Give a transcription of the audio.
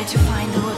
try to find the way.